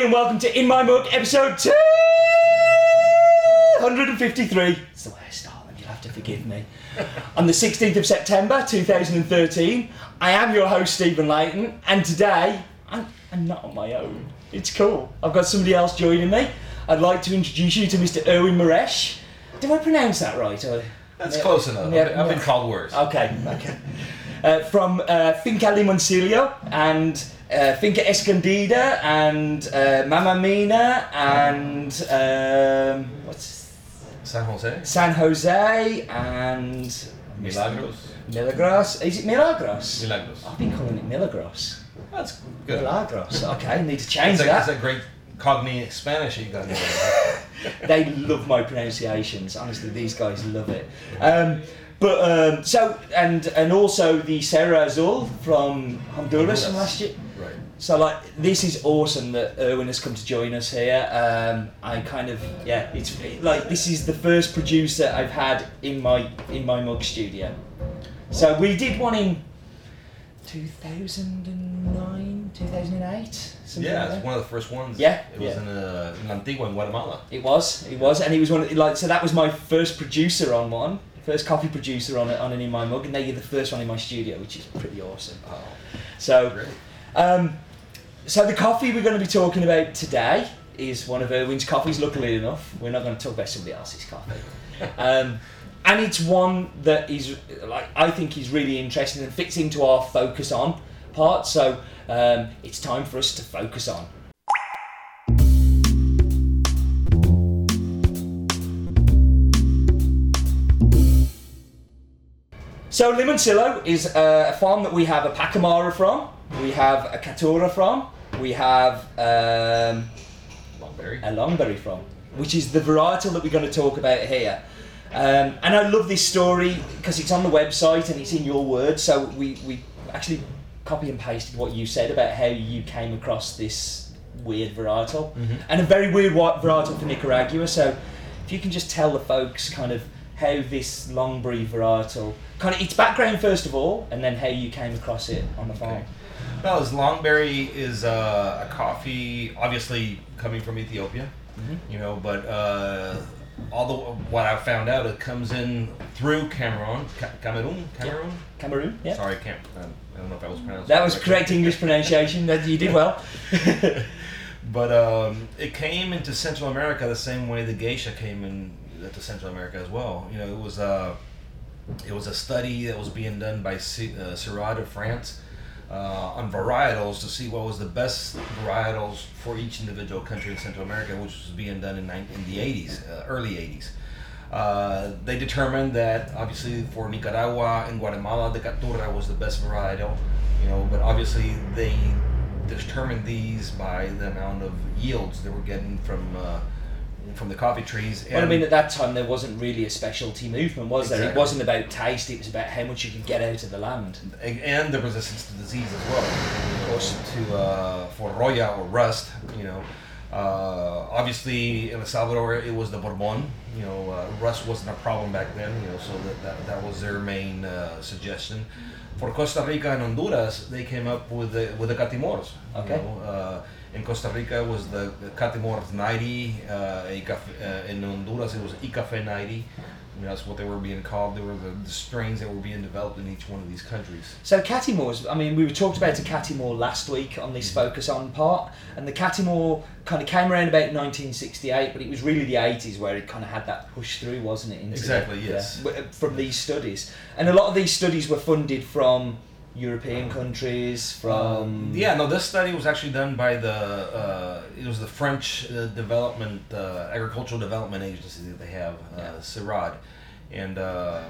everybody, and welcome to In My Mug, episode 253. It's the way I start, and you'll have to forgive me. On the 16th of September 2013, I am your host, Stephen Leighton, and today I'm, I'm not on my own. It's cool. I've got somebody else joining me. I'd like to introduce you to Mr. Erwin Mierisch. Did I pronounce that right? Or- That's Yeah. close enough. Yeah, I've, been- I've been yeah. called worse. Okay, okay. Uh, from uh, Finca Limoncillo and uh, Finca Escondida and uh, Mamma Mina and um, what's San Jose. San Jose and Milagros. Milagros. Is it Milagros? Milagros. I've been calling it Milagros. That's good. Milagros. Okay, need to change It's a, that. it's a great cognate Spanish you got there. they love my pronunciations. Honestly, these guys love it. Um, but um, so and and also the Serra Azul from Honduras from last year. So like this is awesome that Erwin has come to join us here. Um, I kind of yeah, it's like this is the first producer I've had in my in my mug studio. So we did one in 2009, 2008. Yeah, like it's one of the first ones. Yeah, It was yeah. in, uh, in Antigua, in Guatemala. It was, it was, and he was one of, like so that was my first producer on one, first coffee producer on on an in my mug, and now you're the first one in my studio, which is pretty awesome. Oh, So, great. um, so the coffee we're going to be talking about today is one of Erwin's coffees. Luckily enough, we're not going to talk about somebody else's coffee, um, and it's one that is like I think is really interesting and fits into our focus on part. So um, it's time for us to focus on. So Limoncillo is uh, a farm that we have a Pacamara from, we have a Caturra from, we have um, Longberry. a Longberry from, which is the varietal that we're going to talk about here. Um, and I love this story because it's on the website and it's in your words. So we, we actually copy and pasted what you said about how you came across this weird varietal Mhm. and a very weird varietal for Nicaragua. So if you can just tell the folks kind of how this Longberry varietal, kind of its background first of all, and then how you came across it on the farm. Okay. Well, this Longberry is uh, a coffee, obviously coming from Ethiopia, Mhm. you know, but uh, although what I found out, it comes in through Cameroon, Ca- Cameroon, Cameroon. Cameroon, yeah. Sorry, I can't. Um, I don't know if I was pronouncing. That was correctly. correct English pronunciation. That you did well. But um, it came into Central America the same way the geisha came in to Central America as well. You know, it was a it was a study that was being done by C- uh, CIRAD de France uh, on varietals to see what was the best varietals for each individual country in Central America, which was being done in, in the 80s, uh, early 80s. Uh, they determined that obviously for Nicaragua and Guatemala, the Caturra was the best varietal, you know, but obviously they determined these by the amount of yields they were getting from uh, from the coffee trees. Well, I mean, at that time there wasn't really a specialty movement, was there? It wasn't about taste; it was about how much you could get out of the land. and, the resistance to disease as well. Of course, to uh, for roya or rust, you know. Uh, obviously, in El Salvador, it was the Bourbon. You know, uh, rust wasn't a problem back then. You know, so that that, that was their main uh, suggestion. For Costa Rica and Honduras, they came up with the with the Catimors. you Okay. know. In Costa Rica, it was the, the Catimors 90. Uh, uh, in Honduras, it was IHCAFE 90. I mean, that's what they were being called. They were the, the strains that were being developed in each one of these countries. So Catimor's, I mean, we were talked about a Catimor last week on this focus on part, and the Catimor kind of came around about 1968, but it was really the 80s where it kind of had that push through, wasn't it? Exactly, the- yes. from these studies, and a lot of these studies were funded from European countries, from yeah, no, this study was actually done by the uh, it was the French uh, development uh, agricultural development agency that they have, uh, Yeah. CIRAD, and um,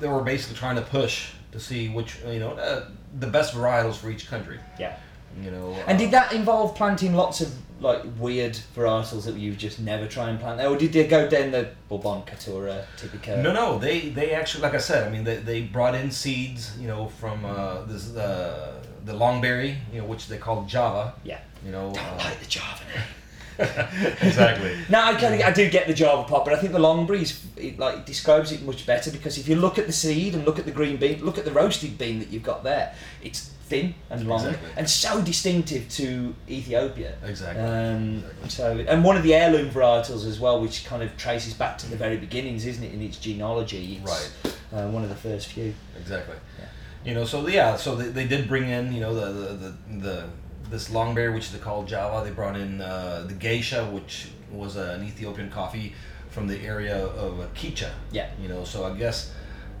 they were basically trying to push to see which you know uh, the best varietals for each country. yeah. You know, And uh, did that involve planting lots of like weird varietals that you just never try and plant, or did they go down the Bourbon, Caturra, Typica? No, no, they they actually, like I said, I mean, they, they brought in seeds, you know, from uh, this uh, the longberry, you know, which they call Java, Yeah. you know. Don't uh, like the Java name. exactly. No, I kind of I do get the Java pot, but I think the Longberry is it like describes it much better because if you look at the seed and look at the green bean, look at the roasted bean that you've got there, it's thin and long, Exactly. and so distinctive to Ethiopia. Exactly. Um, Exactly. So, and one of the heirloom varietals as well, which kind of traces back to the very beginnings, isn't it, in its genealogy? It's, Right. Uh, one of the first few. Exactly. Yeah. You know, so yeah, so they, they did bring in, you know, the the, the, the this longberry, which they call Java. They brought in uh, the geisha, which was uh, an Ethiopian coffee from the area of uh, Kicha. Yeah. You know, so I guess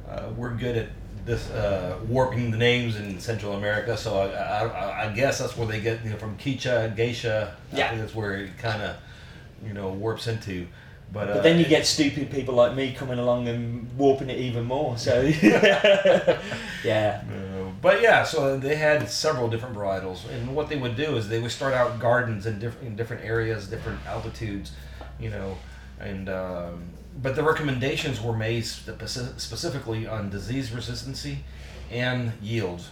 uh, we're good at this uh, warping the names in Central America. So I, I, I- I guess that's where they get, you know, from Kicha, geisha. I Yeah. think that's where it kind of, you know, warps into. But, uh, But then you get stupid people like me coming along and warping it even more. So, yeah. Uh, but yeah, so they had several different varietals, and what they would do is they would start out gardens in different in different areas, different altitudes, you know, and um, but the recommendations were made specifically on disease resistancy and yield,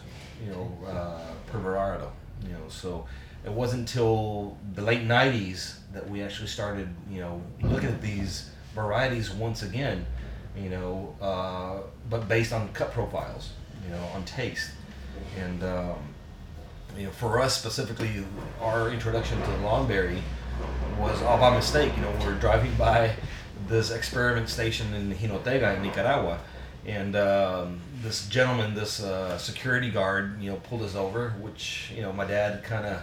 you know, uh, per varietal, you know. So it wasn't until the late '90s that we actually started, you know, looking at these varieties once again, you know, uh, but based on cup profiles, you know, on taste, and um, you know, for us specifically, our introduction to Longberry was all by mistake. You know, we're driving by this experiment station in Jinotega in Nicaragua, and um, this gentleman, this uh, security guard, you know, pulled us over, which you know, my dad kind of.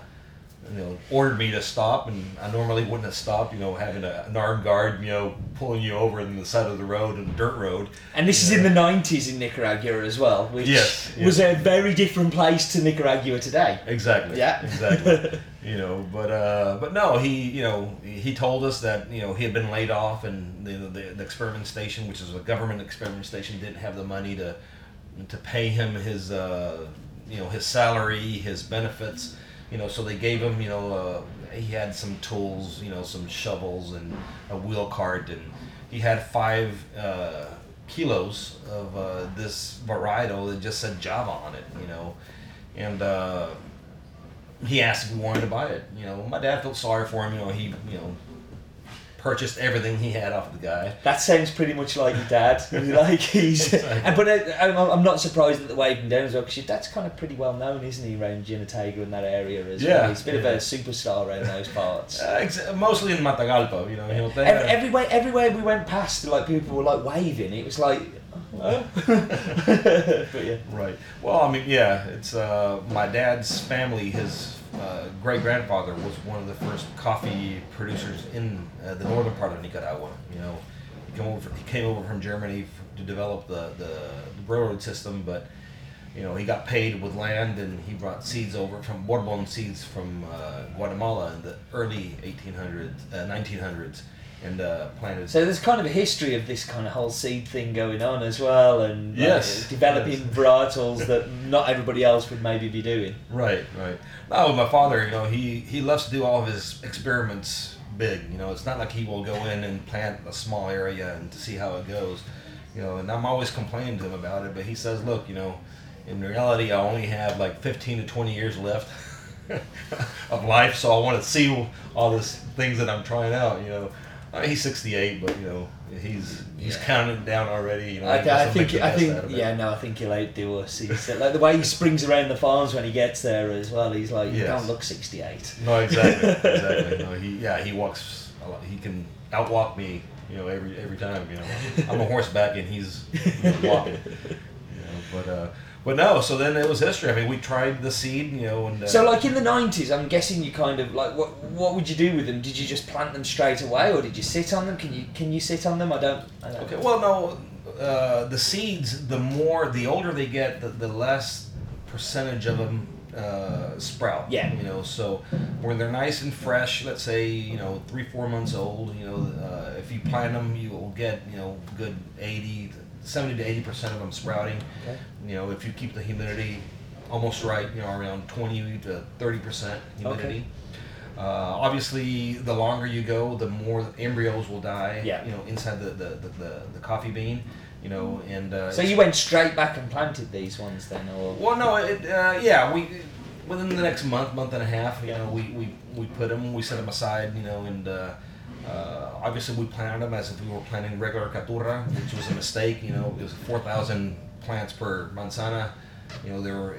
You know, ordered me to stop, and I normally wouldn't have stopped. You know, having a, an armed guard, you know, pulling you over in the side of the road, and dirt road. And this is in the 90s in Nicaragua as well, which Yes, yes. was a very different place to Nicaragua today. Exactly. Yeah. Exactly. you know, but uh, but no, he you know he told us that you know he had been laid off, and the the, the experiment station, which is a government experiment station, didn't have the money to to pay him his uh, you know his salary, his benefits. You know, so they gave him you know uh, he had some tools, you know, some shovels and a wheel cart, and he had five. Uh, kilos of uh, this varietal that just said Java on it, you know, and uh, he asked if we wanted to buy it. You know, my dad felt sorry for him. You know, he you know purchased everything he had off of the guy. That sounds pretty much like your dad. like he's, Exactly. and, but uh, I'm, I'm not surprised at the waving down as well because your dad's kind of pretty well known, isn't he, around Jinotega in that area as Yeah, well. He's a bit of a superstar around those parts. Uh, ex- mostly in Matagalpa, you know. You know they, Ev- everywhere, everywhere we went past, like people were like waving. It was like, oh. but yeah, Right. Well, I mean, yeah, it's uh, my dad's family. His uh, great grandfather was one of the first coffee producers in uh, the northern part of Nicaragua. You know, he came over. He came over from Germany f- to develop the, the railroad system, but you know he got paid with land, and he brought seeds over from Bourbon seeds from uh, Guatemala in the early 1800s, uh, 1900s, and uh, planted. so there's kind of a history of this kind of whole seed thing going on as well, and like, Yes, developing yes. varietals that not everybody else would maybe be doing. Right, right. No, my father, you know, he he loves to do all of his experiments big. You know, it's not like he will go in and plant a small area and to see how it goes. You know, and I'm always complaining to him about it, but he says, look, you know, in reality, I only have like 15 to 20 years left of life, so I want to see all these things that I'm trying out. You know, I mean, he's 68, but you know, he's he's Yeah. counting down already. You know, I, I think I think out of it. yeah no I think he'll outdo us. He's uh, like the way he springs around the farms when he gets there as well. He's like you Yes. don't look sixty eight. No, exactly, exactly. No, he yeah he walks. A lot. He can outwalk me. You know, every every time. You know, I'm a horseback and he's you know, walking. You know, but uh, but no. So then it was history. I mean, we tried the seed. You know, and uh, So like in the nineties, I'm guessing you kind of like what what would you do with them? Did you just plant them straight away, or did you sit on them? Can you can you sit on them? I don't. I don't Okay. Well, no. Uh, the seeds, the more, the older they get, the, the less percentage of them uh, sprout. Yeah. You know, so when they're nice and fresh, let's say you know three, four months old, you know, uh, if you plant them, you will get you know good 80, 70 to eighty percent of them sprouting. Okay. You know, if you keep the humidity almost right, you know, around twenty to thirty percent humidity. Uh, obviously, the longer you go, the more embryos will die. Yeah. You know, inside the the, the, the, the coffee bean. You know, and uh, So you went straight back and planted these ones then, or well, no, it, uh, yeah, we within the next month, month and a half, you know, we, we, we put them, we set them aside, you know, and uh, obviously we planted them as if we were planting regular caturra, which was a mistake. You know, it was four thousand plants per manzana. You know, there were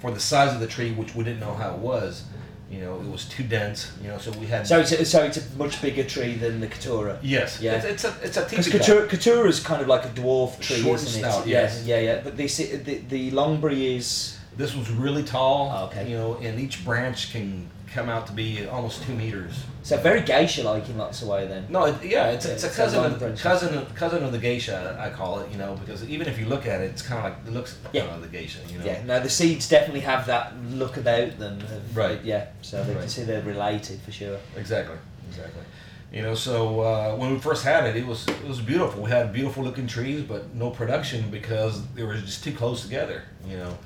for the size of the tree, which we didn't know how it was, you know, it was too dense. You know, so we had. So it's a, so it's a much bigger tree than the Caturra. yes, Yeah. it's, it's a it's a Because. Caturra, is kind of like a dwarf tree, Short isn't it? stout, yeah, yes. yeah, yeah. But the the, the Longberry is This was really tall. Oh, okay. You know, and each branch can come out to be almost two meters. so very geisha-like in lots of way. Then No, it, yeah, it's, it's a it's a cousin of, cousin of, cousin of the geisha. I call it. You know, because even if you look at it, it's kind of like it looks Yeah. kind of the geisha. You know. yeah, no, the seeds definitely have that look about them. of- Right. Yeah, so they can see they're related for sure. Exactly. Exactly. You know, so uh, when we first had it, it was it was beautiful. We had beautiful looking trees, but no production because they were just too close together. You know.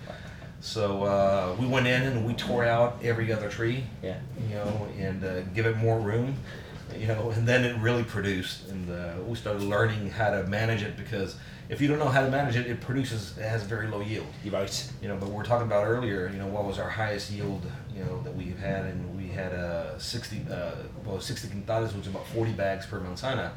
So uh, we went in and we tore out every other tree. Yeah. you know, and uh, give it more room, you know, and then it really produced. And uh, we started learning how to manage it because if you don't know how to manage it, it produces, it has very low yield, You're right. you know. But we were talking about earlier, you know, what was our highest yield, you know, that we've had, and we had uh, 60, uh, well, 60 quintales, which is about 40 bags per manzana,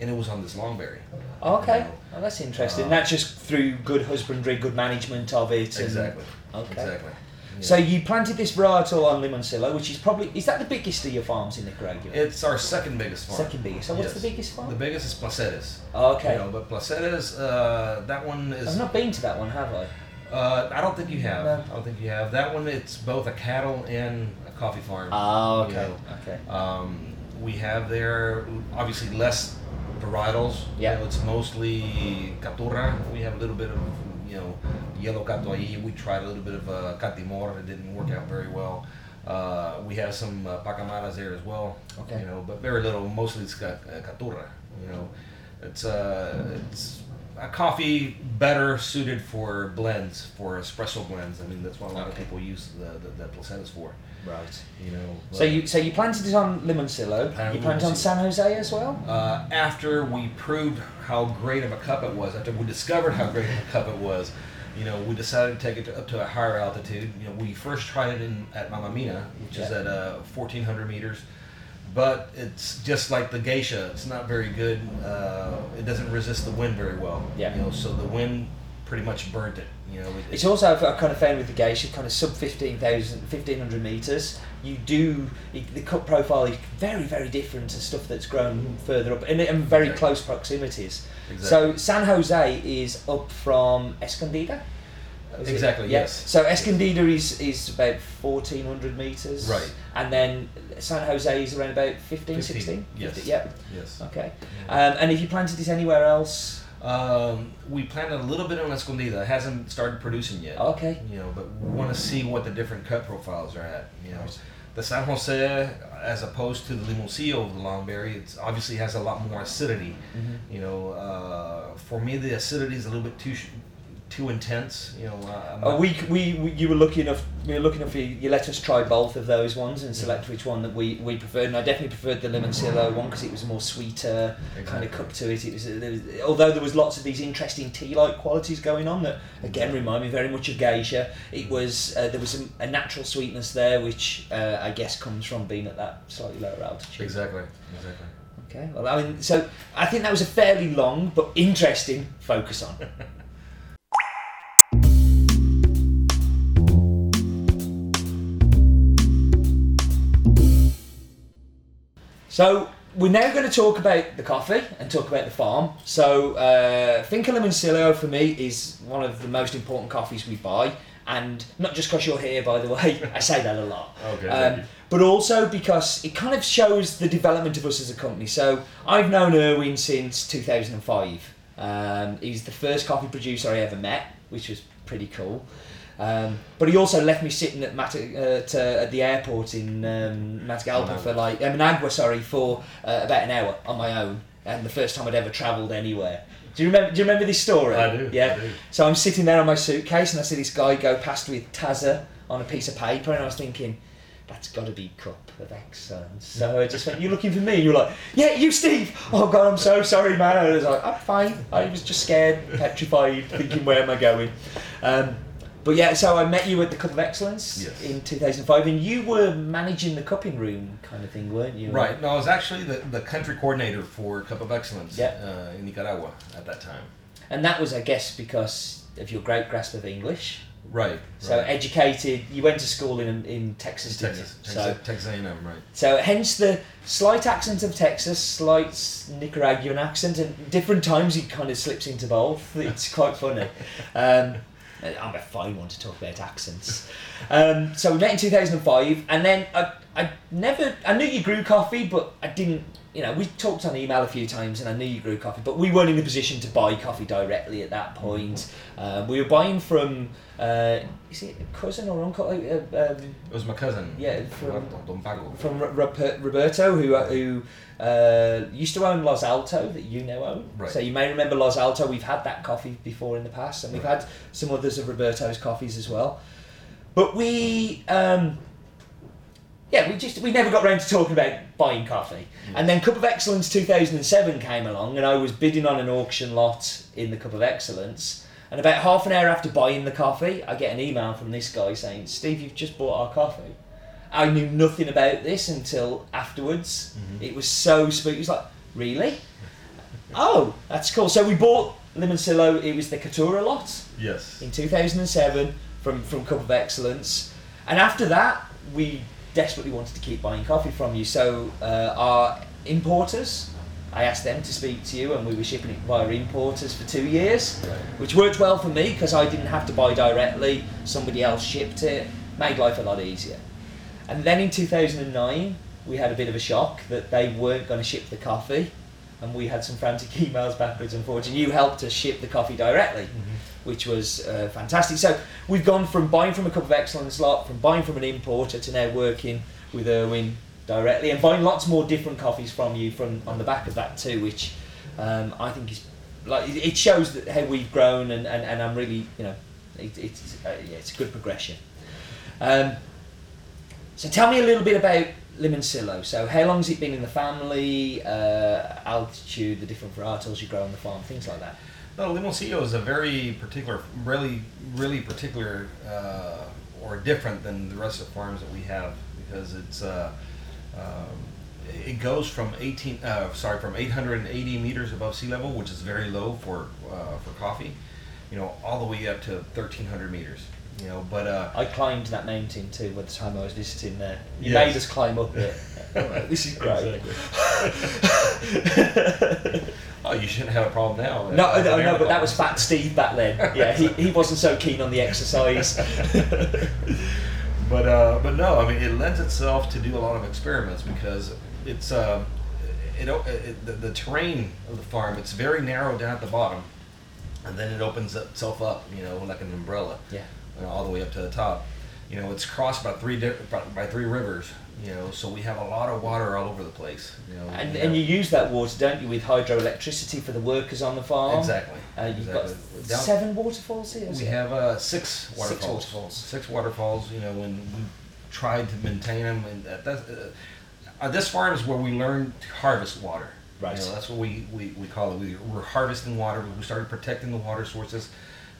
and it was on this longberry. Okay, You know. oh, that's interesting. Uh, that's just through good husbandry, good management of it. Exactly. Okay. Exactly. Yeah. So you planted this varietal on Limoncillo, which is probably is that the biggest of your farms in Nicaragua? it's our second biggest farm. Second biggest. So what's Yes. the biggest farm? The biggest is Placeres. Oh, okay. You know, but Placeres, uh, that one is I've not been to that one, have I? Uh, I don't think you have. No. I don't think you have. That one, it's both a cattle and a coffee farm. Oh, you okay. know. Okay. Um, we have there obviously less varietals. Yeah. You know, it's mostly Caturra. We have a little bit of you know yellow Catuai. We tried a little bit of uh, Catimor. It didn't work out very well. Uh, we have some uh, Pacamaras there as well. Okay. You know, but very little. Mostly it's got uh, Caturra. You know, it's uh, it's a coffee better suited for blends, for espresso blends. I mean, that's what a lot of people use the the, the placentas for. Right. You know. So you so you planted it on Limoncillo. You planted on San Jose as well. uh, after we proved how great of a cup it was, after we discovered how great of a cup it was, you know, we decided to take it to, up to a higher altitude. You know, we first tried it in at Mamma Mina, which is at uh, 1,400 meters, but it's just like the geisha. It's not very good. Uh, it doesn't resist the wind very well. Yeah. You know, so the wind pretty much burnt it. You know, it, It's also I kind of found with the geisha, kind of sub 15,000, 1500 meters. You do the cup profile is very very different to stuff that's grown further up and in very Exactly. close proximities. Exactly. So San Jose is up from Escondida. It? Exactly, Yeah. yes. So Escondida is, is about 1400 meters. Right. And then San Jose is around about 15, 15, 16? yes. 50, yeah. yes. Okay. Um, and if you planted it anywhere else, Um, we planted a little bit on Escondida. It hasn't started producing yet. okay. you know, but we want to see what the different cup profiles are at. You know, the San Jose, as opposed to the Limoncillo of the Longberry, it's obviously has a lot more acidity. Mhm. You know, uh, for me, the acidity is a little bit too too intense. You know, uh, Uh, we, we, we, you were lucky enough. We were lucky enough. You, you let us try both of those ones and select which one that we, we preferred. And I definitely preferred the lemon Limoncillo one because it was a more sweeter kind of cup to it. It was, there was although there was lots of these interesting tea-like qualities going on that again remind me very much of geisha. It was uh, there was a, a natural sweetness there, which uh, I guess comes from being at that slightly lower altitude. exactly, exactly. Okay. Well, I mean, so I think that was a fairly long but interesting focus on. So we're now going to talk about the coffee and talk about the farm. So uh, Finca Limoncillo for me is one of the most important coffees we buy, and not just because you're here, by the way. I say that a lot. Okay, Um, but also because it kind of shows the development of us as a company. So I've known Erwin since 2005. Um, he's the first coffee producer I ever met, which was pretty cool. Um, but he also left me sitting at Mat- uh, to, at the airport in um, Matagalpa for like uh, Managua, sorry, for uh, about an hour on my own, and the first time I'd ever travelled anywhere. Do you remember? Do you remember this story? I do, Yeah. I do. So I'm sitting there on my suitcase, and I see this guy go past with Taza on a piece of paper, and I was thinking, that's got to be cup of excellence. So I just went, "You looking for me?" And you're like, "Yeah, you, Steve." Oh God, I'm so sorry, man. I was like, "I'm fine." I was just scared, petrified, thinking, "Where am I going?" Um, but yeah, so I met you at the Cup of Excellence Yes. in 2005, and you were managing the cupping room kind of thing, weren't you? Right. No, I was actually the, the country coordinator for Cup of Excellence Yeah. uh, in Nicaragua at that time. And that was, I guess, because of your great grasp of English. Right. So right. educated. You went to school in in Texas, didn't Texas, you? Texas, So Texas A&M, right? so hence the slight accent of Texas, slight Nicaraguan accent, and different times he kind of slips into both. It's quite funny. Um, I'm a fine one to talk about accents. Um, so we met in 2005, and then I, I never, I knew you grew coffee, but I didn't, you know, we talked on email a few times, and I knew you grew coffee, but we weren't in a position to buy coffee directly at that point. Uh, we were buying from, uh, is it a cousin or uncle? Uh, um, It was my cousin. Yeah, from- Roberto from R- Roberto, who uh, who uh, used to own Los Alto, that you now own. Right. So you may remember Los Alto. We've had that coffee before in the past, and we've Right. had some others of Roberto's coffees as well. But we, um, yeah, we just we never got around to talking about buying coffee. And then Cup of Excellence 2007 came along, and I was bidding on an auction lot in the Cup of Excellence. And about half an hour after buying the coffee, I get an email from this guy saying, "Steve, you've just bought our coffee." I knew nothing about this until afterwards. It was so spooky. It was like, really? oh, that's cool. So we bought Limoncillo. It was the Caturra lot Yes. in 2007 from, from Cup of Excellence. And after that, we desperately wanted to keep buying coffee from you. So uh, our importers, I asked them to speak to you, and we were shipping it via importers for two years, Right. which worked well for me because I didn't have to buy directly. Somebody else shipped it, made life a lot easier. And then in 2009, we had a bit of a shock that they weren't going to ship the coffee. And we had some frantic emails backwards and forwards, and you helped us ship the coffee directly which was uh, fantastic. So we've gone from buying from a Cup of Excellence lot, from buying from an importer to now working with Erwin directly and buying lots more different coffees from you from on the back of that too, which um, I think is like it it shows that how we've grown and, and, and I'm really you know it, it's uh, yeah it's a good progression. Um, so tell me a little bit about Limoncillo. So how long has it been in the family? Uh, altitude, the different varietals you grow on the farm, things like that. No, Limoncillo is a very particular, really, really particular, uh, or different than the rest of the farms that we have because it's. Uh, um, it goes from 18, uh, sorry, from 880 meters above sea level, which is very low for uh, for coffee, you know, all the way up to 1,300 meters. You know, but uh, I climbed that mountain too by the time I was visiting there. You Yes. made us climb up it. This is great. oh, you shouldn't have a problem now. no, As no, no, but that was Fat Steve back then. Yeah, he, he wasn't so keen on the exercise. But uh, but no, I mean it lends itself to do a lot of experiments because it's uh, it, it the, the terrain of the farm it's very narrow down at the bottom, and then it opens itself up, you know, like an umbrella, yeah. Uh, all the way up to the top. You know, it's crossed by three di- by, three rivers. You know, so we have a lot of water all over the place. You know, And, and you use that water, don't you, with hydroelectricity for the workers on the farm? exactly. Uh, you've exactly. got Down- seven waterfalls here. We it? have uh, six waterfalls. Six waterfalls. Six waterfalls. You know, when we tried to maintain them, and that, that, uh, uh, this farm is where we learned to harvest water. Right. You know, that's what we, we, we call it. We, we're harvesting water. We started protecting the water sources.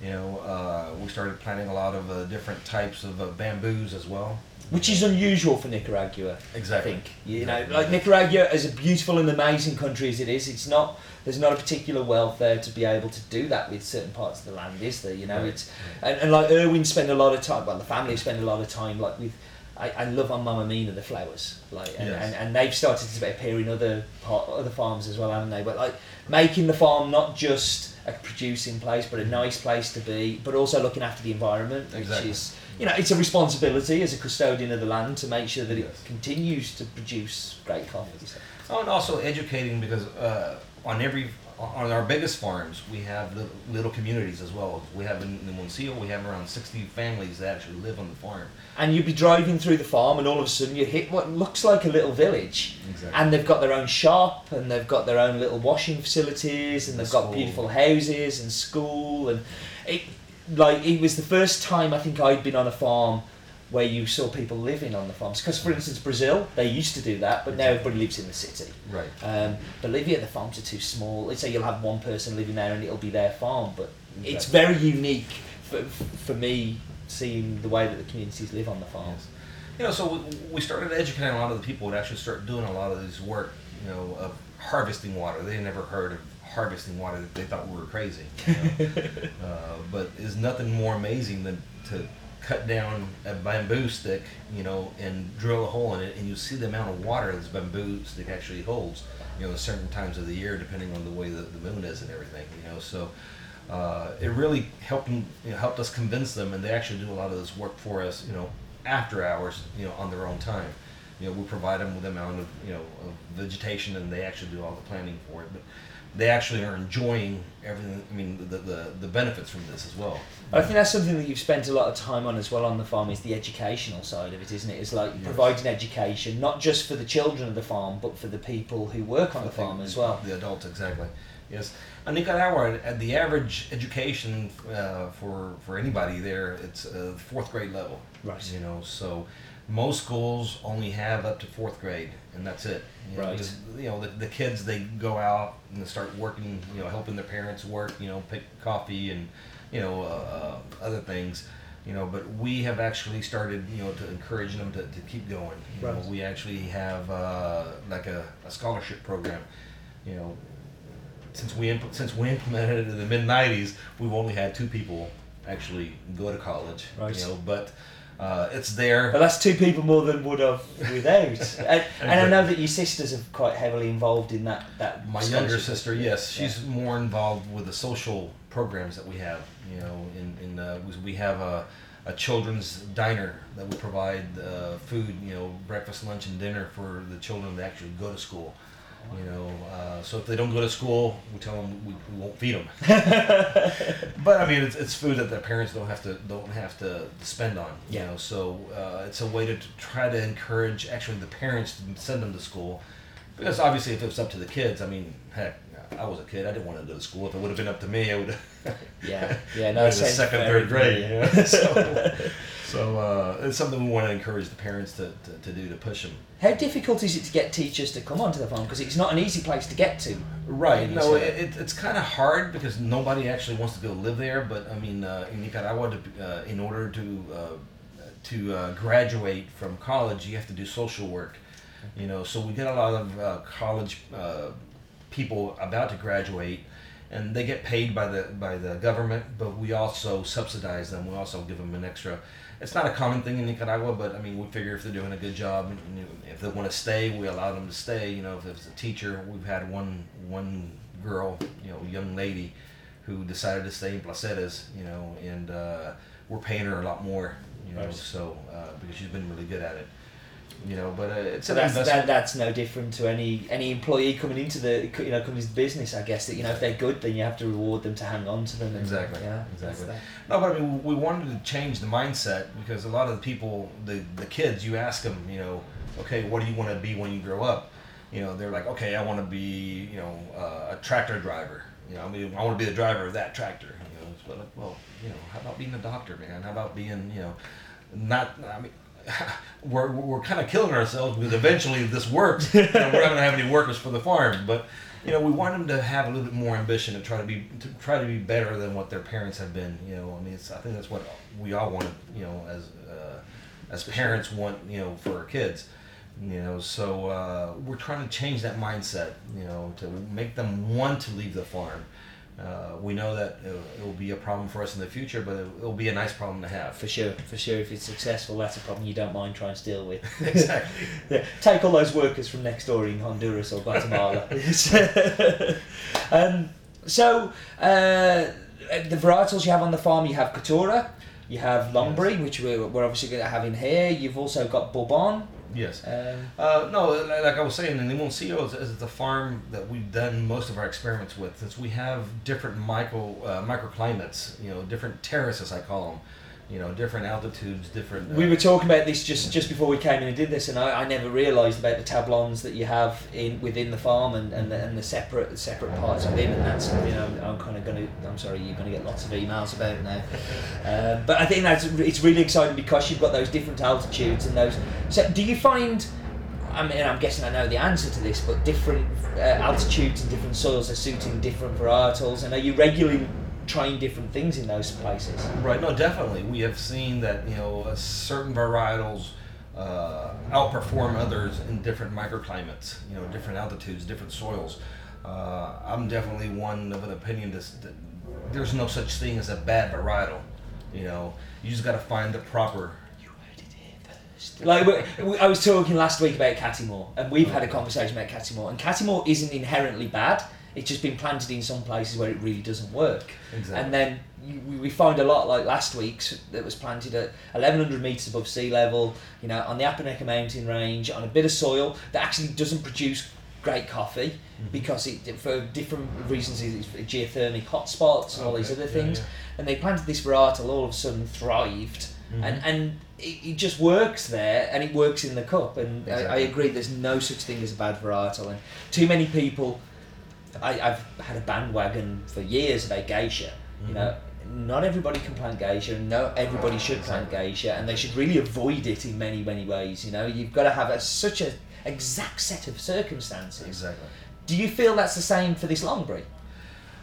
You know, uh, we started planting a lot of uh, different types of uh, bamboos as well. Which is unusual for Nicaragua. Exactly. I think you know, like Nicaragua, as a beautiful and amazing country as it is, it's not. There's not a particular wealth there to be able to do that with certain parts of the land, is there? You know, Right, it's and, and like Erwin spend a lot of time. Well, the family spend a lot of time like with. I, I love on Mamma Mina the flowers, like, and, Yes. and, and they've started to appear in other part, other farms as well, haven't they? But like making the farm not just a producing place, but a nice place to be, but also looking after the environment, Exactly. which is you know, it's a responsibility as a custodian of the land to make sure that it continues to produce great coffee. So. Oh, and also educating because uh, on every on our biggest farms we have little, little communities as well. We have in, in Moncillo we have around sixty families that actually live on the farm. And you'd be driving through the farm, and all of a sudden you hit what looks like a little village. Exactly. And they've got their own shop, and they've got their own little washing facilities, and The they've got beautiful houses and school, and it like it was the first time I think I'd been on a farm where you saw people living on the farms. Because for instance, Brazil, they used to do that, but now everybody lives in the city. Right. Um, Bolivia, the farms are too small. Let's say you'll have one person living there and it'll be their farm, but it's very unique for, for me seeing the way that the communities live on the farms. You know, so we, we started educating a lot of the people that actually start doing a lot of this work. You know, of harvesting water. They never heard of harvesting water. They thought we were crazy. You know? uh, but is nothing more amazing than to cut down a bamboo stick, you know, and drill a hole in it, and you see the amount of water this bamboo stick actually holds. You know, certain times of the year, depending on the way the, the moon is and everything. You know, so uh, it really helped you know, helped us convince them, and they actually do a lot of this work for us. You know, after hours, you know, on their own time. You know, we provide them with the amount of you know of vegetation, and they actually do all the planning for it. But they actually are enjoying everything. I mean, the the, the benefits from this as well. I think that's something that you've spent a lot of time on as well on the farm is the educational side of it, isn't it? It's like Yes. providing education, not just for the children of the farm, but for the people who work on the think farm as well. The adults, exactly. Yes. In Nicaragua, at the average education uh, for for anybody there, it's uh, fourth grade level. Right. You know, so most schools only have up to fourth grade, and that's it. You know, Right. because, you know, the, the kids they go out and they start working. You know, helping their parents work. You know, pick coffee and you know uh, uh, other things. You know, but we have actually started, you know, to encourage them to, to keep going. You Right. know, we actually have uh, like a, a scholarship program. You know, since we imp- since we implemented it in the mid '90s, we've only had two people actually go to college. Right. You know, but uh, it's there. But that's two people more than would have without. and, and I know that your sisters are quite heavily involved in that. that My younger sister, yes, she's more involved with the social programs that we have. You know, in in uh, we- we have a, a children's diner that we provide uh, food. You know, breakfast, lunch, and dinner for the children that actually go to school. You know, uh, so if they don't go to school, we tell them we, we won't feed them. but I mean, it's, it's food that their parents don't have to don't have to spend on. You Yeah. know, so uh, it's a way to try to encourage actually the parents to send them to school, because obviously if it was up to the kids, I mean, heck, I was a kid, I didn't want to go to school. If it would have been up to me, I would. Yeah, yeah, no, no, it sounds second, third grade. know? so, so uh, it's something we want to encourage the parents to, to, to do to push them. How difficult is it to get teachers to come onto the farm? Because it's not an easy place to get to. Right. No, it, it, it's kind of hard because nobody actually wants to go live there. But I mean, uh, in Nicaragua, to, uh, in order to uh, to uh, graduate from college, you have to do social work. You know, so we get a lot of uh, college uh, people about to graduate, and they get paid by the by the government. But we also subsidize them. We also give them an extra. It's not a common thing in Nicaragua, but I mean, we figure if they're doing a good job, and you know, if they want to stay, we allow them to stay. You know, if it's a teacher, we've had one one girl, you know, young lady, who decided to stay in Placeres, you know, and uh, we're paying her a lot more, you know, Right. so uh, because she's been really good at it, you know. But uh, it's So that's that, that's no different to any any employee coming into the you know coming into the business. I guess that you know if they're good, then you have to reward them to hang on to them. And, Exactly, Yeah. exactly. No, but I mean, we wanted to change the mindset because a lot of the people, the the kids, you ask them, you know, okay, what do you want to be when you grow up? You know, they're like, okay, I want to be, you know, uh, a tractor driver. You know, I mean, I want to be the driver of that tractor. You know, like, well, you know, how about being a doctor, man? How about being, you know, not, I mean. We're, we're kind of killing ourselves because eventually this works. You know, we're not going to have any workers for the farm, but you know, we want them to have a little bit more ambition to try to be to try to be better than what their parents have been. You know, I mean, it's, I think that's what we all want. You know, as uh, as parents want. You know, for our kids. You know, so uh, we're trying to change that mindset. You know, to make them want to leave the farm. Uh, we know that it, will be a problem for us in the future, but it, will be a nice problem to have. For sure, for sure. If it's successful, that's a problem you don't mind trying to deal with. exactly. Yeah, take all those workers from next door in Honduras or Guatemala. um, so, uh, the varietals you have on the farm, you have Caturra, you have Lombry, which we're, we're obviously going to have in here. You've also got Bourbon. Yes. Um, Uh, no, li- like I was saying, the Limoncillo is, is the farm that we've done most of our experiments with, since we have different micro uh, microclimates, you know, different terraces I call them, you know, different altitudes, different. Uh, we were talking about this just, just before we came in and did this, and I, I never realised about the tablons that you have in within the farm and, and, the, and the separate separate parts within, and that's you I'm, I'm kind of going to. I'm sorry, you're going to get lots of emails about now. Um, but I think that's it's really exciting because you've got those different altitudes and those. So, do you find? I mean, I'm guessing I know the answer to this, but different uh, altitudes and different soils are suiting different varietals, and are you regularly trying different things in those places? Right. No, definitely. We have seen that you know uh, certain varietals uh, outperform others in different microclimates, you know, different altitudes, different soils. Uh, I'm definitely one of an opinion that there's no such thing as a bad varietal. You know, you just got to find the proper. You heard it here first. Like I was talking last week about Catimor, and we've had a conversation about Catimor, and Catimor isn't inherently bad. It's just been planted in some places where it really doesn't work. Exactly. And then you, we- we find a lot like last week's that was planted at 1100 meters above sea level, you know, on the Apaneca mountain range, on a bit of soil that actually doesn't produce great coffee Mm-hmm. because it for different reasons it's geothermic hotspots and all these other things. yeah. And they planted this varietal, all of a sudden thrived, Mhm. and and it, it just works there, and it works in the cup. And I, I agree, there's no such thing as a bad varietal, and too many people. I, I've had a bandwagon for years about geisha. You know, not everybody can plant geisha, and no everybody should plant geisha, and they should really avoid it in many many ways. You know, you've got to have a, such a exact set of circumstances. Exactly. Do you feel that's the same for this Longberry?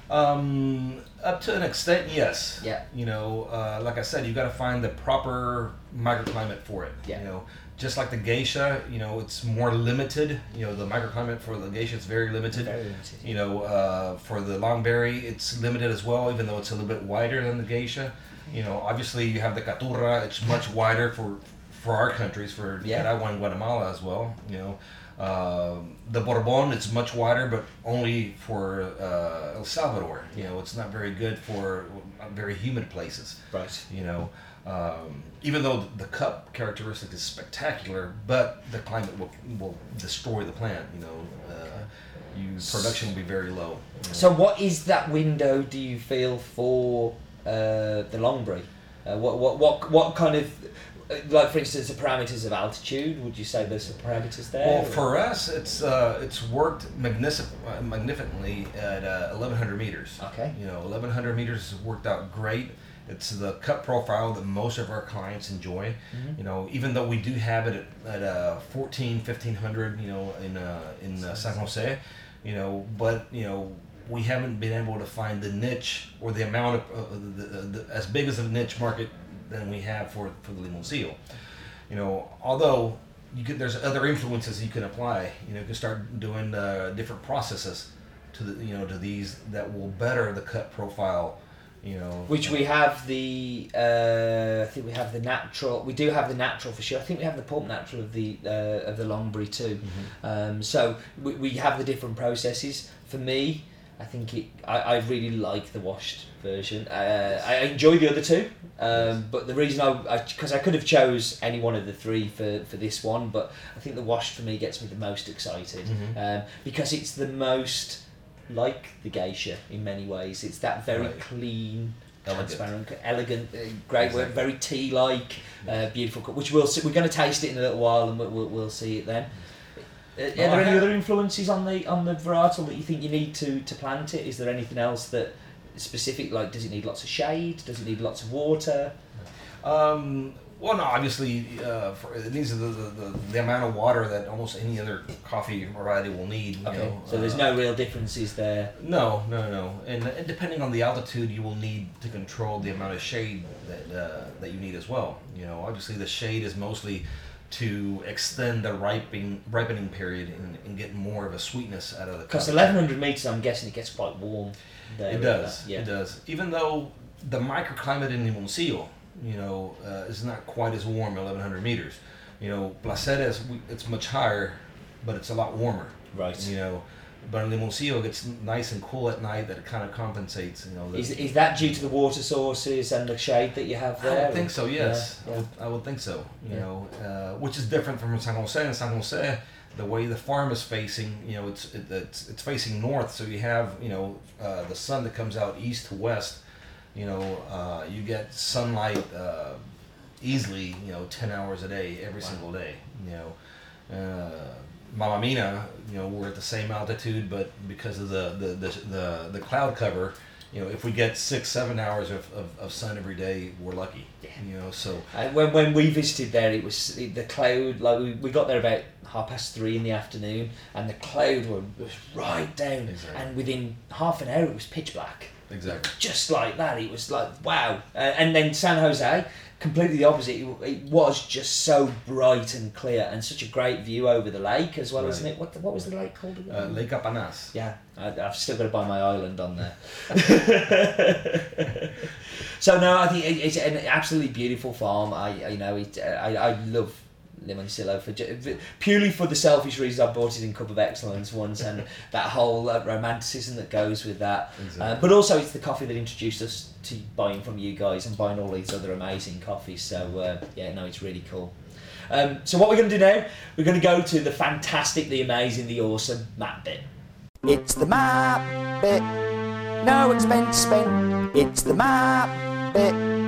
Um, up to an extent, yes. Yeah. You know, uh, like I said, you've got to find the proper microclimate for it. Yeah. You know, just like the geisha, you know, it's more limited. You know, the microclimate for the geisha is very limited. Very limited. You know, uh, for the longberry, it's limited as well, even though it's a little bit wider than the geisha. You know, obviously you have the caturra, it's much wider for for our countries, for Yeah. Nicaragua and Guatemala as well. You know, um the Bourbon, it's much wider, but only for uh, El Salvador. You know, it's not very good for very humid places Right. you know um, even though the cup characteristic is spectacular but the climate will, will destroy the plant you know uh, you production will be very low you know. So, what is that window? Do you feel for uh, the Longberry? Uh, what, what, what, what kind of, uh, like for instance, the parameters of altitude? Would you say there's some parameters there? well or- for us it's uh, it's worked magnific- magnificently at uh, 1100 meters Okay. you know 1100 meters has worked out great it's the cup profile that most of our clients enjoy. Mm-hmm. you know even though we do have it at, at uh, 14 1500 you know in uh, in uh, san jose you know but you know we haven't been able to find the niche or the amount of uh, the, the, the, as big as a niche market than we have for for the limousine you know although you could there's other influences you can apply you know you can start doing uh, different processes to the you know to these that will better the cup profile you know Which we have the, uh, I think we have the natural. We do have the natural for sure. I think we have the pulp natural of the uh, of the Longberry too. Um, so we, we have the different processes. For me, I think it. I, I really like the washed version. Uh, I enjoy the other two, um, but the reason I because I, could have chose any one of the three for, for this one, but I think the washed for me gets me the most excited um, because it's the most like the geisha in many ways. It's that very Right. clean, Elegant. transparent, elegant, uh, great Exactly. very tea-like, uh, beautiful. Which we'll see. We're going to taste it in a little while, and we'll, we'll, we'll see it then. Uh, are there any other influences on the on the varietal that you think you need to to plant it? Is there anything else that specific? Like, does it need lots of shade? Does it need lots of water? Um, well, no, obviously, uh, for, it needs the, the, the, the amount of water that almost any other coffee variety will need. You Okay, know, so there's uh, no real differences there. No, no, no. And, and depending on the altitude, you will need to control the amount of shade that uh, that you need as well. You know, obviously, the shade is mostly to extend the ripening ripening period and, and get more of a sweetness out of the. Because 1100 meters, I'm guessing it gets quite warm. There It does. Yeah. It does. Even though the microclimate in Limoncillo, you know, uh, is not quite as warm, 1100 meters. You know, Placeres, we- it's much higher, but it's a lot warmer. Right. You know, but in Limoncillo, it gets nice and cool at night. That it kind of compensates. You know. the- Is, is that due to the water sources and the shade that you have I there? would think so. Yes, Yeah, I, would, I would think so. You Yeah. know, uh, which is different from San Jose. In San Jose, the way the farm is facing, you know, it's it, it's it's facing north, so you have you know uh, the sun that comes out east to west. You know, uh, you get sunlight uh, easily. You know, ten hours a day, every single day. You know. Uh, Mamma Mina, you know, we're at the same altitude, but because of the, the, the, the, the cloud cover, you know, if we get six, seven hours of, of, of sun every day, we're lucky. Yeah. You know, so And when, when we visited there, it was the cloud. Like we, we got there about half past three in the afternoon, and the cloud were, was right down. Exactly. And within half an hour, it was pitch black. Exactly. just like that. It was like wow. Uh, and then San Jose, completely the opposite. It, it was just so bright and clear, and such a great view over the lake as well, Right. isn't it? What what was the lake called again? Uh, Lake Apanas. Yeah, I, I've still got to buy my island on there. so no, I think it, it's an absolutely beautiful farm. I, I you know, it, I, I love Limoncillo for purely for the selfish reasons. I bought it in Cup of Excellence once, and that whole uh, romanticism that goes with that. Uh, but also, it's the coffee that introduced us to buying from you guys and buying all these other amazing coffees. So uh, yeah, no, it's really cool. Um, so what we're going to do now, we're going to go to the fantastic, the amazing, the awesome map bit. It's the map bit. No expense spent. It's the map bit.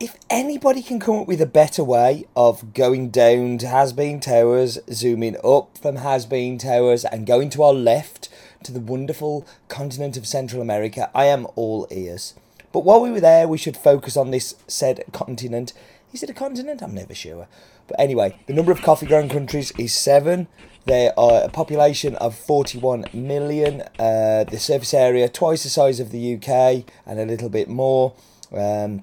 If anybody can come up with a better way of going down to Has Bean Towers, zooming up from Has Bean Towers, and going to our left to the wonderful continent of Central America, I am all ears. But while we were there, we should focus on this said continent. Is it a continent? I'm never sure. But anyway, the number of coffee growing countries is seven. There are a population of 41 million. Uh, the surface area twice the size of the UK and a little bit more. Um,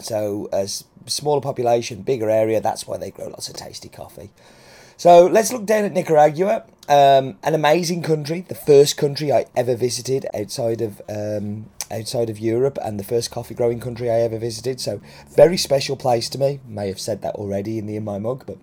so a smaller population, bigger area. That's why they grow lots of tasty coffee. So let's look down at Nicaragua, um, an amazing country, the first country I ever visited outside of um, outside of Europe, and the first coffee growing country I ever visited. So very special place to me. May have said that already in the in my mug, but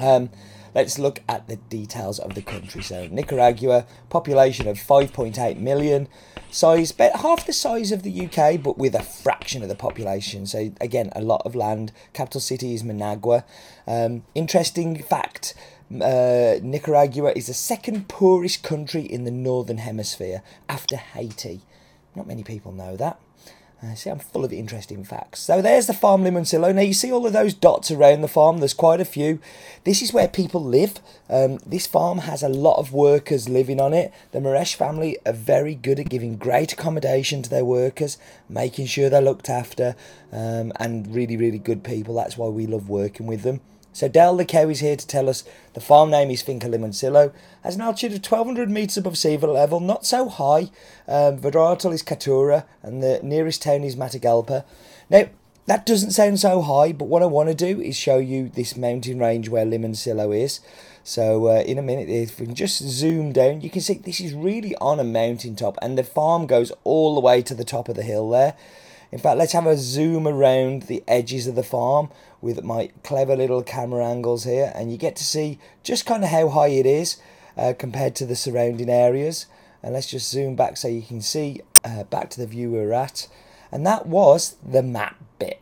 um, let's look at the details of the country. So, Nicaragua, population of 5.8 million, size about half the size of the UK, but with a fraction of the population. So, again, a lot of land. Capital city is Managua. Um, interesting fact. Uh, Nicaragua is the second poorest country in the northern hemisphere after Haiti. Not many people know that. Uh, see, I'm full of interesting facts. So there's the farm Limoncillo. Now you see all of those dots around the farm. There's quite a few. This is where people live. Um, this farm has a lot of workers living on it. The Mierisch family are very good at giving great accommodation to their workers, making sure they're looked after, um, and really, really good people. That's why we love working with them. So Del the cow is here to tell us the farm name is Finca Limoncillo, has an altitude of 1200 metres above sea level, not so high. Um, Varietal is Caturra, and the nearest town is Matagalpa. Now, that doesn't sound so high, but what I want to do is show you this mountain range where Limoncillo is. So uh, in a minute, if we can just zoom down, you can see this is really on a mountain top, and the farm goes all the way to the top of the hill there. In fact, let's have a zoom around the edges of the farm with my clever little camera angles here, and you get to see just kind of how high it is uh, compared to the surrounding areas. And let's just zoom back so you can see uh, back to the view we we're at. And that was the map bit.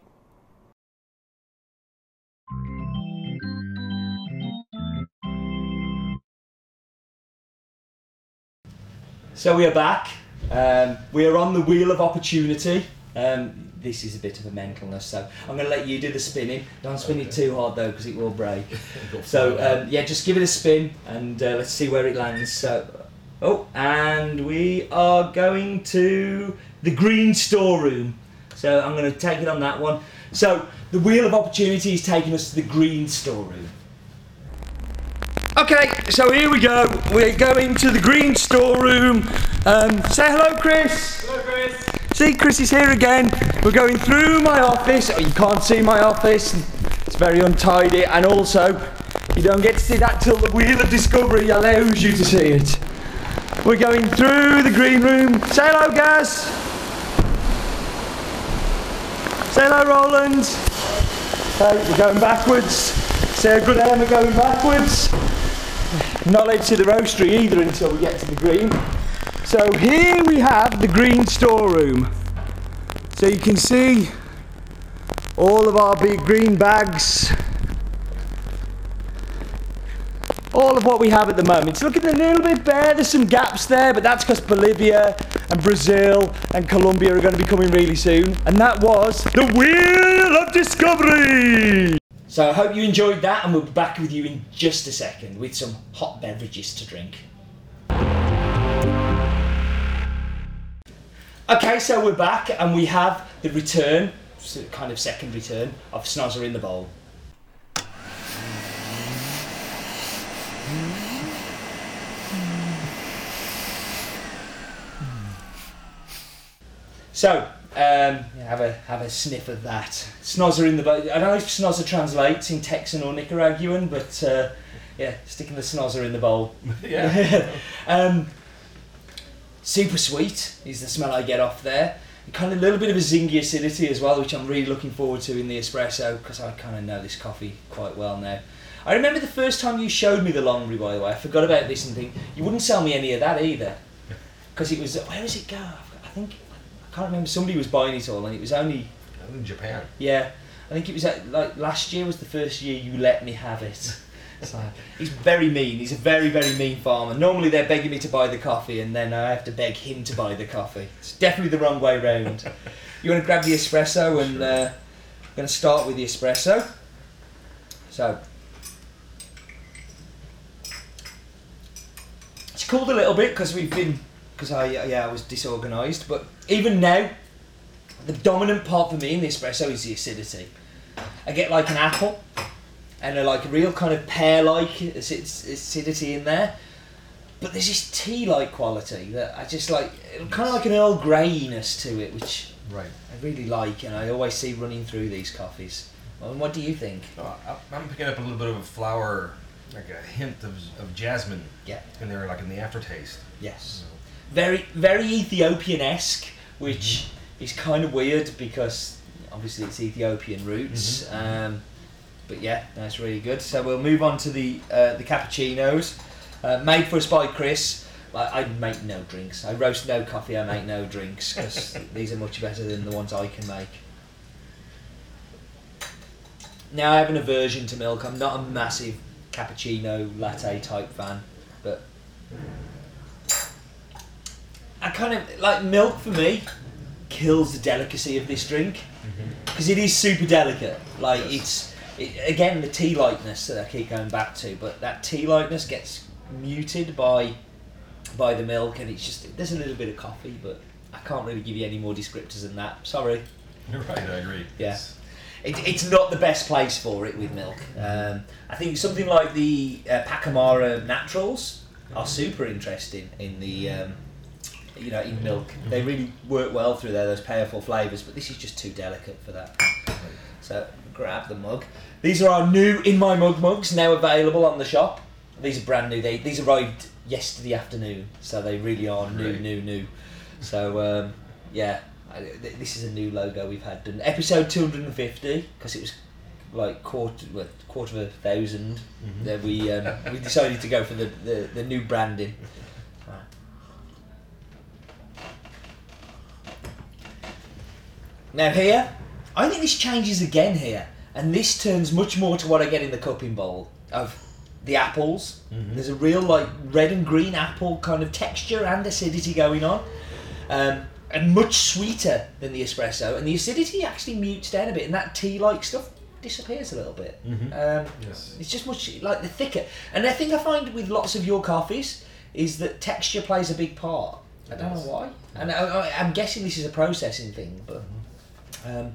So we are back. Um, we are on the wheel of opportunity. Um, this is a bit of a mentalness, so I'm going to let you do the spinning. Don't spin it too hard though, because it will break. So um, yeah, just give it a spin and uh, let's see where it lands. So, oh, and we are going to the green storeroom. So I'm going to take it on that one. So the wheel of opportunity is taking us to the green storeroom. Okay, so here we go. We're going to the green storeroom. Um, say hello, Chris. Hello, Chris. See, Chris is here again. We're going through my office. Oh, you can't see my office. It's very untidy, and also, you don't get to see that till the wheel of discovery allows you to see it. We're going through the green room. Say hello, Gaz. Say hello, Roland. Okay, we're going backwards. Say a good aim, we're going backwards. Not allowed to see the roastery either until we get to the green. So here we have the green storeroom. So you can see all of our big green bags. All of what we have at the moment. It's looking a little bit bare, there's some gaps there, but that's because Bolivia and Brazil and Colombia are going to be coming really soon. And that was the Wheel of Discovery! So I hope you enjoyed that, and we'll be back with you in just a second with some hot beverages to drink. Okay, so we're back and we have the return, kind of second return, of Snozzer in the bowl. So, um, have a have a sniff of that. Snozzer in the bowl. I don't know if snozzer translates in Texan or Nicaraguan, but uh, yeah, sticking the snozzer in the bowl. Yeah. um, super sweet is the smell I get off there. And kind of a little bit of a zingy acidity as well, which I'm really looking forward to in the espresso because I kind of know this coffee quite well now. I remember the first time you showed me the Longberry, by the way. I forgot about this and think you wouldn't sell me any of that either, because it was where does it go? I think I can't remember. Somebody was buying it all, and it was only in Japan. yeah. I think it was at, like last year was the first year you let me have it. So, he's very mean. He's a very very mean farmer. Normally they're begging me to buy the coffee, and then I have to beg him to buy the coffee. It's definitely the wrong way round. You want to grab the espresso, and uh, I'm going to start with the espresso. So it's cooled a little bit because we've been because I yeah I was disorganised, but even now the dominant part for me in the espresso is the acidity. I get like an apple and a, like real kind of pear-like acidity in there. But there's this tea-like quality that I just like, kind of like an Earl Greyness to it, which Right. I really like, and I always see running through these coffees. Well, what do you think? Uh, I- I'm picking up a little bit of a flower, like a hint of, of jasmine Yeah. in there, like in the aftertaste. Yes. Very, very Ethiopian-esque, which mm-hmm. is kind of weird because obviously it's Ethiopian roots. Mm-hmm. Mm-hmm. Um, but yeah, that's really good. So we'll move on to the uh, the cappuccinos, uh, made for us by Chris. Like, I make no drinks. I roast no coffee. I make no drinks because these are much better than the ones I can make. Now I have an aversion to milk. I'm not a massive cappuccino latte type fan, but I kind of like milk for me kills the delicacy of this drink because it is super delicate. Like it's it, again the tea lightness that I keep going back to, but that tea lightness gets muted by by the milk, and it's just there's a little bit of coffee, but I can't really give you any more descriptors than that. Sorry. You're right. I agree. Yeah. It, it's not the best place for it with milk. Um, I think something like the uh, Pacamara Naturals are super interesting in the um, you know in milk. They really work well through there those powerful flavors, but this is just too delicate for that. So grab the mug. These are our new in my mug mugs now available on the shop. These are brand new. They these arrived yesterday afternoon, so they really are new, Great. new, new. So um, yeah, I, th- this is a new logo we've had done. Episode two hundred and fifty because it was like quarter well, quarter of a 1000 Mhm. Then we um, we decided to go for the, the, the new branding. Now here, I think this changes again here, and this turns much more to what I get in the cupping bowl of the apples. Mhm. There's a real like red and green apple kind of texture and acidity going on, um, and much sweeter than the espresso. And the acidity actually mutes down a bit, and that tea-like stuff disappears a little bit. Mhm. Um, Yes. it's just much like the thicker. And I think I find with lots of your coffees is that texture plays a big part. I don't know why. And I, I, I'm guessing this is a processing thing, but um,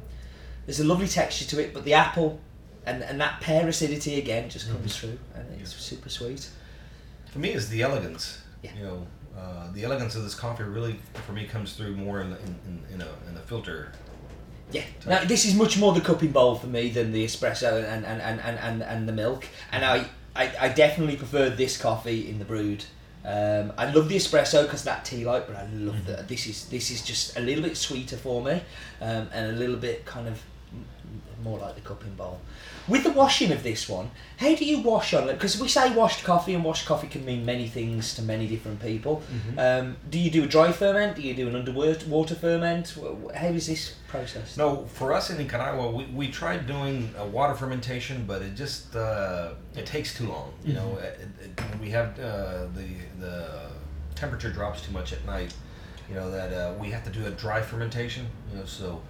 there's a lovely texture to it. But the apple and, and that pear acidity again just comes Mhm. through, and it's super sweet. For me, it's the elegance. Yeah. You know, uh, the elegance of this coffee really, for me, comes through more in, in, in, in, a, in a filter. Yeah. Now this is much more the cupping bowl for me than the espresso and, and, and, and, and, and the milk. And I, I, I definitely prefer this coffee in the brewed. Um, I love the espresso because that tea light, but I love Mm-hmm. that this is this is just a little bit sweeter for me, um, and a little bit kind of more like the cupping bowl. With the washing of this one, how do you wash on it? Because we say washed coffee, and washed coffee can mean many things to many different people. Mm-hmm. Um, do you do a dry ferment? Do you do an underwater ferment? How is this processed? No, for us in Nicaragua, we, we tried doing a water fermentation, but it just uh, it takes too long. You know, it, it, when we have uh, the the temperature drops too much at night. You know that uh, we have to do a dry fermentation. You know, so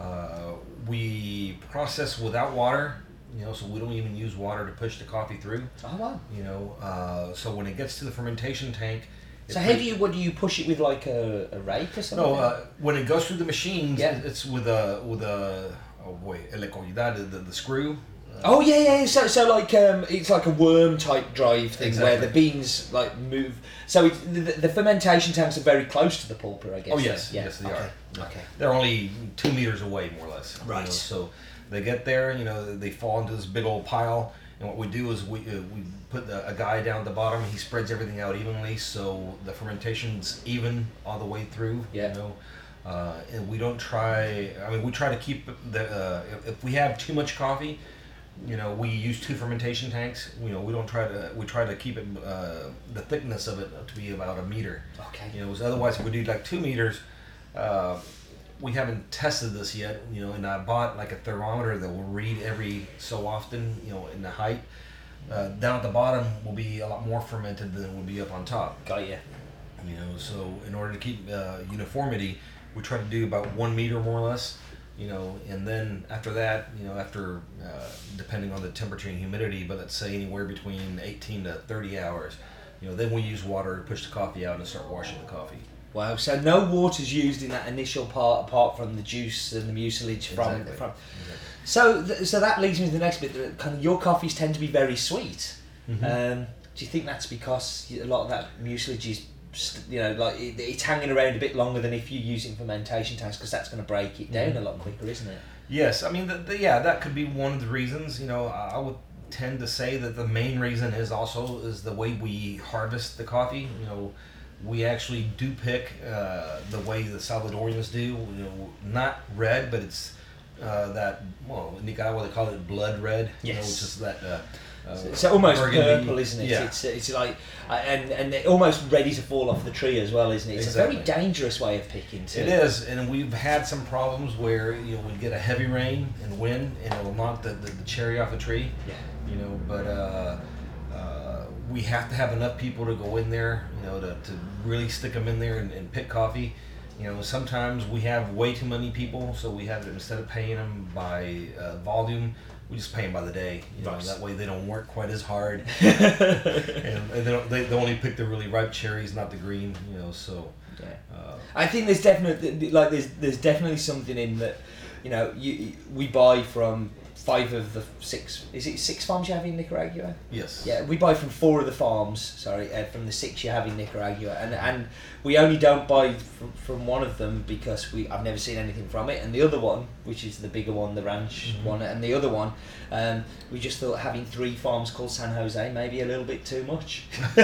uh, we process without water. You know, so we don't even use water to push the coffee through. Oh wow. You know, uh, so when it gets to the fermentation tank. So how do you what do you push it with like a, a rake or something? no, uh, when it goes through the machines, Yeah. it's with a with a oh boy, the, the, the screw. Oh yeah, yeah. So, so like, um, it's like a worm type drive thing where the beans like move. So it, the, the fermentation tanks are very close to the pulper, I guess. Oh, yes. Yeah. Yes, they okay. are. Okay. They're only two meters away, more or less. you Right. know, so they get there, you know, they fall into this big old pile, and what we do is we uh, we put the, a guy down at the bottom. He spreads everything out evenly, so the fermentation's even all the way through. Yeah. You know, uh, and we don't try. I mean, we try to keep the. Uh, if, if we have too much coffee, you know, we use two fermentation tanks. You know, we don't try to. We try to keep it uh, the thickness of it to be about a meter. Okay. You know, otherwise, if we do like two meters, uh, we haven't tested this yet. You know, and I bought like a thermometer that will read every so often. You know, in the height. Uh, down at the bottom will be a lot more fermented than will be up on top. Got you. You know, so in order to keep uh, uniformity, we try to do about one meter more or less. You know, and then after that, you know, after uh, depending on the temperature and humidity, but let's say anywhere between 18 to 30 hours, you know, then we use water to push the coffee out and start washing the coffee. Wow. So no water's used in that initial part, apart from the juice and the mucilage from Exactly. from. So th- so that leads me to the next bit. that Kind of your coffees tend to be very sweet. Mm-hmm. Um, do you think that's because a lot of that mucilage is, you know, like it, it's hanging around a bit longer than if you're using fermentation tanks because that's going to break it down a lot quicker, isn't it? Yes, I mean, the, the, yeah, that could be one of the reasons. You know, I would tend to say that the main reason is also is the way we harvest the coffee. You know, we actually do pick uh, the way the Salvadorians do. You know, not red, but it's uh, that well, in Nicaragua they call it blood red. You know, Yes. which is that. Uh, uh, It's almost purple, isn't it? Yeah. It's it's like uh, and and they're almost ready to fall off the tree as well, isn't it? It's a very dangerous way of picking. Too. It is, and we've had some problems where you know we get a heavy rain and wind, and it'll knock the, the, the cherry off the tree. Yeah. You know, but uh, uh, we have to have enough people to go in there, you know, to, to really stick them in there and, and pick coffee. You know, sometimes we have way too many people, so we have instead of paying them by uh, volume, we just pay them by the day. You know, that way they don't work quite as hard, and, and they, don't, they, they only pick the really ripe cherries, not the green. You know, so. Yeah. Uh, I think there's definitely like there's there's definitely something in that, you know, you we buy from five of the six. Is it six farms you have in Nicaragua? yes. Yeah, we buy from four of the farms. Sorry, uh, from the six you have in Nicaragua, and and we only don't buy from, from one of them because we I've never seen anything from it, and the other one, which is the bigger one, the ranch Mhm. one, and the other one, um, we just thought having three farms called San Jose maybe a little bit too much.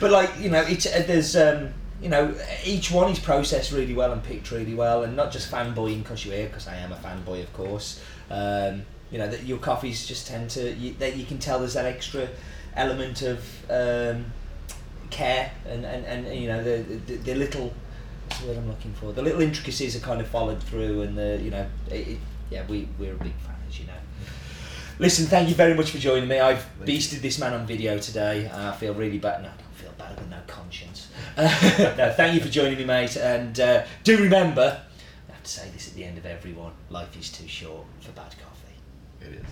but like you know, it's uh, there's. Um, you know, each one is processed really well and picked really well, and not just fanboying because you're here, because I am a fanboy, of course. Um, you know that your coffees just tend to you, that you can tell there's that extra element of um, care and, and, and you know the, the the little what's the word I'm looking for the little intricacies are kind of followed through and the you know it, it, yeah we we're a big fan as you know. Listen, thank you very much for joining me. I've beasted this man on video today. I feel really bad. No, I've got no conscience. no, thank you for joining me, mate. And uh, do remember, I have to say this at the end of everyone life is too short for bad coffee. It is.